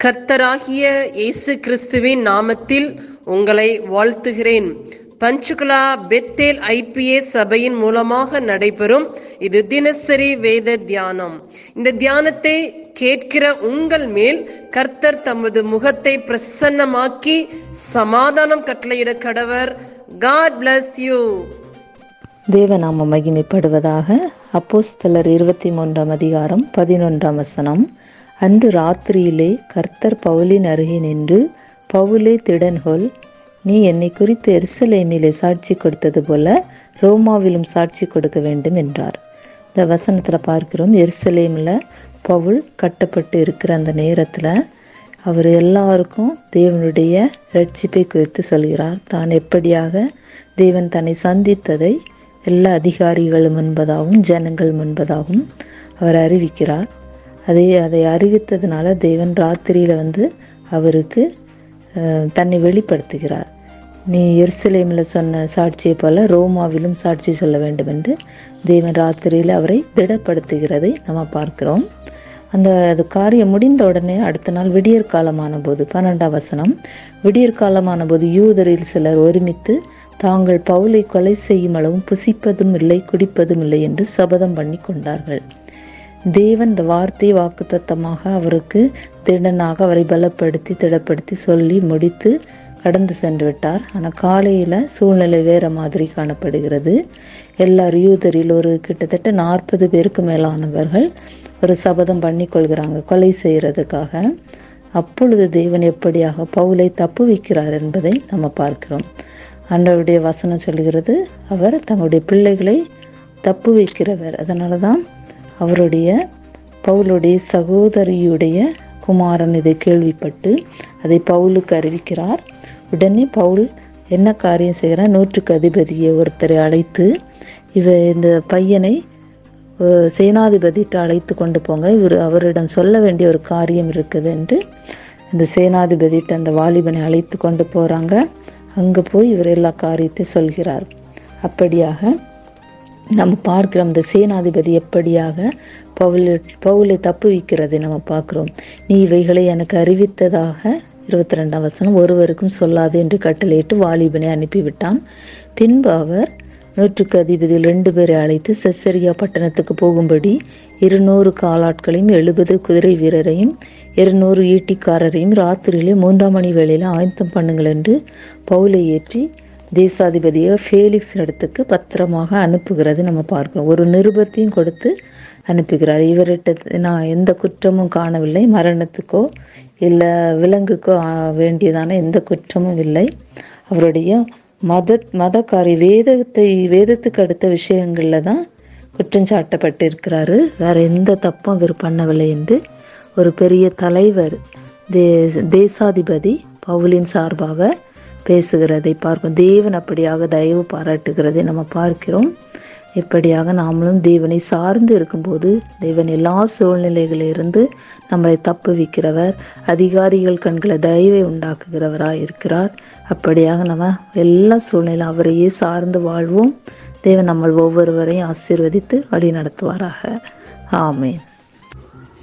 கர்த்தராகிய இயேசு கிறிஸ்துவின் நாமத்தில் உங்களை வாழ்த்துகிறேன். பஞ்சுகுலா பெத்தேல் ஐபிஏ சபையின் மூலமாக நடைபெறும் இது தினசரி வேத தியானம். இந்த தியானத்தை கேட்கிற உங்கள் மேல் கர்த்தர் தமது முகத்தை பிரசன்னமாக்கி சமாதானம் கட்டளையிட கடவர். காட் பிளஸ் யூ தேவநாம மகிமைப்படுவதாக அப்போஸ்தலர் இருபத்தி மூன்றாம் அதிகாரம் பதினொன்றாம் வசனம். அன்று ராத்திரியிலே கர்த்தர் பவுலின் அருகே நின்று பவுலே திடன்கொள் நீ என்னை குறித்து எருசலேமிலே சாட்சி கொடுத்தது போல ரோமாவிலும் சாட்சி கொடுக்க வேண்டும் என்றார். இந்த வசனத்தில் பார்க்கிறோம் எருசலேமில் பவுல் கட்டப்பட்டு இருக்கிற அந்த நேரத்தில் அவர் எல்லாருக்கும் தேவனுடைய ரட்சிப்பை குறித்து சொல்கிறார். தான் எப்படியாக தேவன் தன்னை சந்தித்ததை எல்லா அதிகாரிகள் முன்பதாகவும் ஜனங்கள் முன்பதாகவும் அவர் அறிவிக்கிறார். அதை அதை அறிவித்ததுனால தேவன் ராத்திரியில் வந்து அவருக்கு தன்னை வெளிப்படுத்துகிறார். நீ எருசலேமில் சொன்ன சாட்சியை போல ரோமாவிலும் சாட்சி சொல்ல வேண்டும் என்று தேவன் ராத்திரியில் அவரை திடப்படுத்துகிறதை நம்ம பார்க்கிறோம். அந்த அது காரியம் முடிந்த உடனே அடுத்த நாள் விடியற் காலமான போது பன்னெண்டாம் வசனம் விடியற் காலமான போது யூதரில் சிலர் ஒருமித்து தாங்கள் பவுலை கொலை செய்யும் அளவும் புசிப்பதும் இல்லை குடிப்பதும் இல்லை என்று சபதம் பண்ணி கொண்டார்கள். தேவன் இந்த வார்த்தை வாக்குத்தத்தமாக அவருக்கு திடனாக அவரை பலப்படுத்தி திடப்படுத்தி சொல்லி முடித்து கடந்து சென்று விட்டார். ஆனால் காலையில் சூழ்நிலை வேறு மாதிரி காணப்படுகிறது. எல்லார் யூதரில் ஒரு கிட்டத்தட்ட நாற்பது பேருக்கு மேலானவர்கள் ஒரு சபதம் பண்ணி கொள்கிறாங்க கொலை செய்கிறதுக்காக அப்பொழுது தேவன் எப்படியாக பவுலை தப்பு வைக்கிறார் என்பதை நம்ம பார்க்கிறோம். ஆண்டவருடைய வசனம் சொல்கிறது அவர் தங்களுடைய பிள்ளைகளை தப்பு வைக்கிறவர் அதனால தான் அவருடைய பவுலுடைய சகோதரியுடைய குமாரன் இதை கேள்விப்பட்டு அதை பவுலுக்கு அறிவிக்கிறார். உடனே பவுல் என்ன காரியம் செய்கிறார்? நூற்றுக்கு அதிபதியை ஒருத்தரை அழைத்து இவ இந்த பையனை சேனாதிபதிட்டு அழைத்து கொண்டு போங்க. இவர் அவரிடம் சொல்ல வேண்டிய ஒரு காரியம் இருக்குது என்று இந்த சேனாதிபதிட்டு அந்த வாலிபனை அழைத்து கொண்டு போகிறாங்க அங்கே போய் இவர் எல்லா காரியத்தை சொல்கிறார். அப்படியாக நம்ம பார்க்கிறோம் இந்த சேனாதிபதி எப்படியாக பவுல் பவுலை தப்பு வைக்கிறதை நம்ம பார்க்குறோம். நீ இவைகளை எனக்கு அறிவித்ததாக இருபத்தி ரெண்டாம் வசனம் ஒருவருக்கும் சொல்லாது என்று கட்டளையிட்டு வாலிபனை அனுப்பிவிட்டான். பின்பு அவர் நூற்றுக்கு அதிபதியில் ரெண்டு பேரை அழைத்து செசரியா பட்டணத்துக்கு போகும்படி இருநூறு காலாட்களையும் எழுபது குதிரை வீரரையும் இருநூறு ஈட்டிக்காரரையும் ராத்திரியிலே மூன்றாம் மணி வேளையில் ஆயத்தம் பண்ணுங்கள் என்று பவுலை ஏற்றி தேசாதிபதியை ஃபேலிக்ஸ் இடத்துக்கு பத்திரமாக அனுப்புகிறது நம்ம பார்க்கணும் ஒரு நிருபத்தையும் கொடுத்து அனுப்புகிறார். இவர்கிட்ட நான் எந்த குற்றமும் காணவில்லை. மரணத்துக்கோ இல்லை விலங்குக்கோ வேண்டியதான எந்த குற்றமும் இல்லை. அவருடைய மத மதக்காரி வேதத்தை வேதத்துக்கு அடுத்த விஷயங்களில் தான் குற்றம் சாட்டப்பட்டிருக்கிறாரு. வேறு எந்த தப்பும் இவர் பண்ணவில்லை என்று ஒரு பெரிய தலைவர் தே தேசாதிபதி பவுலின் சார்பாக பேசுகிறதை பார்க்கும். தேவன் அப்படியாக தயவு பாராட்டுகிறதை நம்ம பார்க்கிறோம். இப்படியாக நாமளும் தேவனை சார்ந்து இருக்கும்போது தேவன் எல்லா சூழ்நிலைகளிலிருந்து நம்மளை தப்புவிக்கிறவர் அதிகாரிகள் கண்களை தயவை உண்டாக்குகிறவராக இருக்கிறார். அப்படியாக நம்ம எல்லா சூழ்நிலையும் அவரையே சார்ந்து வாழ்வோம். தேவன் நம்ம ஒவ்வொருவரையும் ஆசீர்வதித்து வழி நடத்துவாராக ஆமேன்.